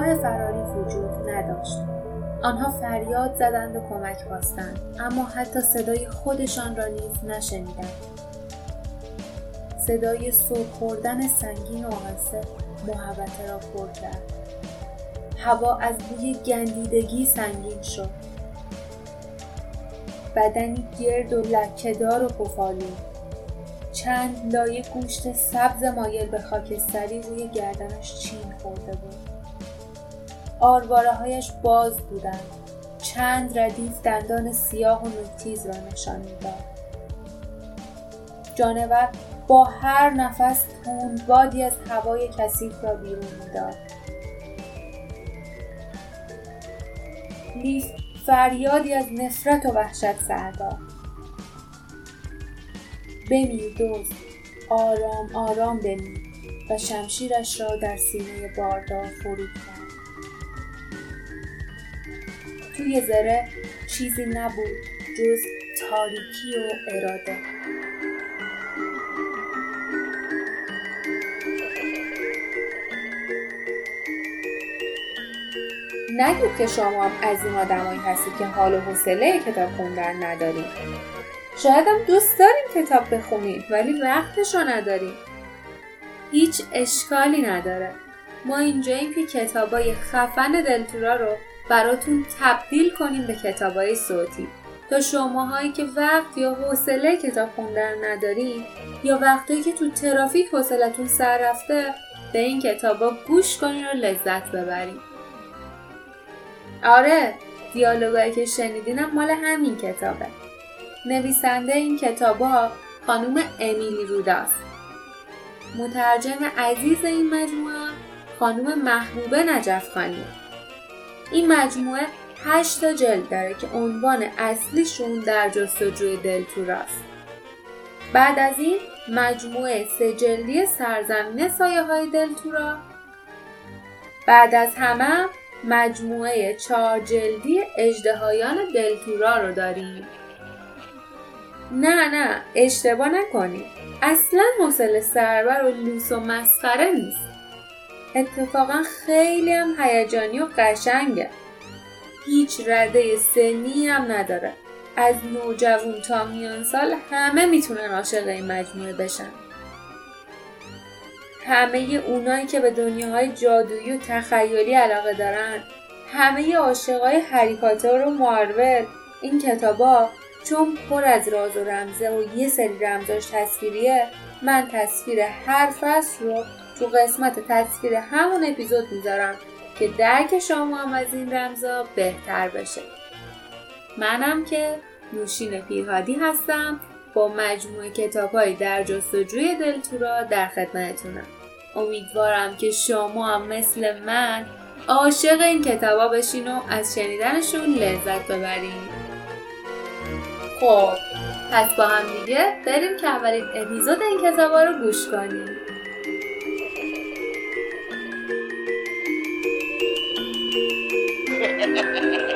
راه فراری وجود نداشت. آنها فریاد زدند و کمک خواستند اما حتی صدای خودشان را نیز نشنیدند. صدای سر خوردن سنگین و آهسته محوطه را پر کرد. هوا از بوی گندیدگی سنگین شد. بدنی گرد و لکهدار و پفالو چند لایه گوشت سبز مایل به خاکستری روی گردنش چین خورده بود. آرواره هایش باز بودند. چند ردیف دندان سیاه و نوکتیز را نشان می‌داد. جانور با هر نفس بادی از هوای کثیف را بیرون می‌داد. لیف فریادی از نفرت و وحشت سرداد بمیر دوست آرام آرام بمیر و شمشیرش را در سینه باردار فرود کرد. توی زره چیزی نبود جز تاریکی و اراده. نگید که شما از این آدمایی هستید که حال و حوصله کتاب خوندن نداریم شاید هم دوست داریم کتاب بخونیم ولی وقتش رو نداریم. هیچ اشکالی نداره. ما اینجاییم که کتابای خفن دلتورا رو براتون تبدیل کنیم به کتابای صوتی. تا شماهایی که وقت یا حوصله کتاب خوندن نداریم یا وقتایی که تو ترافیک حوصلتون سر رفته به این کتابا گوش کنین و لذت ببریم آره دیالوگایی که شنیدینم مال همین کتابه. نویسنده این کتابا خانوم امیلی روداست. مترجم عزیز این مجموعه خانوم محبوبه نجفخانی این مجموعه هشت تا جلد داره که عنوان اصلیشون در جستجوی دلتوراست بعد از این مجموعه سه جلدی سرزمین سایه های دلتورا. بعد از همه مجموعه چهار جلدی اجدهایان دلتورا رو داریم. نه نه اشتباه نکنید. اصلا حوصله سربر و لوس و مسخره نیست. اتفاقا خیلی هم هیجانی و قشنگه. هیچ رده سنی هم نداره. از نوجوان تا میان سال همه می‌تونن عاشق این مجموعه بشن. همه اونایی که به دنیاهای جادویی و تخیلی علاقه دارن همه عاشقای هری پاتر و مارول این کتابا چون پر از راز و رمزه و یه سری رمزاش تصویریه من تصویر هر فصل رو تو قسمت تصویر همون اپیزود می‌ذارم که درک شما هم از این رمزا بهتر بشه. منم که نوشین پیرهادی هستم. با مجموعه کتاب در جستجوی دلتورا در خدمتتونم. امیدوارم که شما هم مثل من عاشق این کتابا بشین و از شنیدنشون لذت ببرین. خب پس با هم دیگه بریم که اولین اپیزود این کتابا رو گوش کنیم. Ha ha ha ha!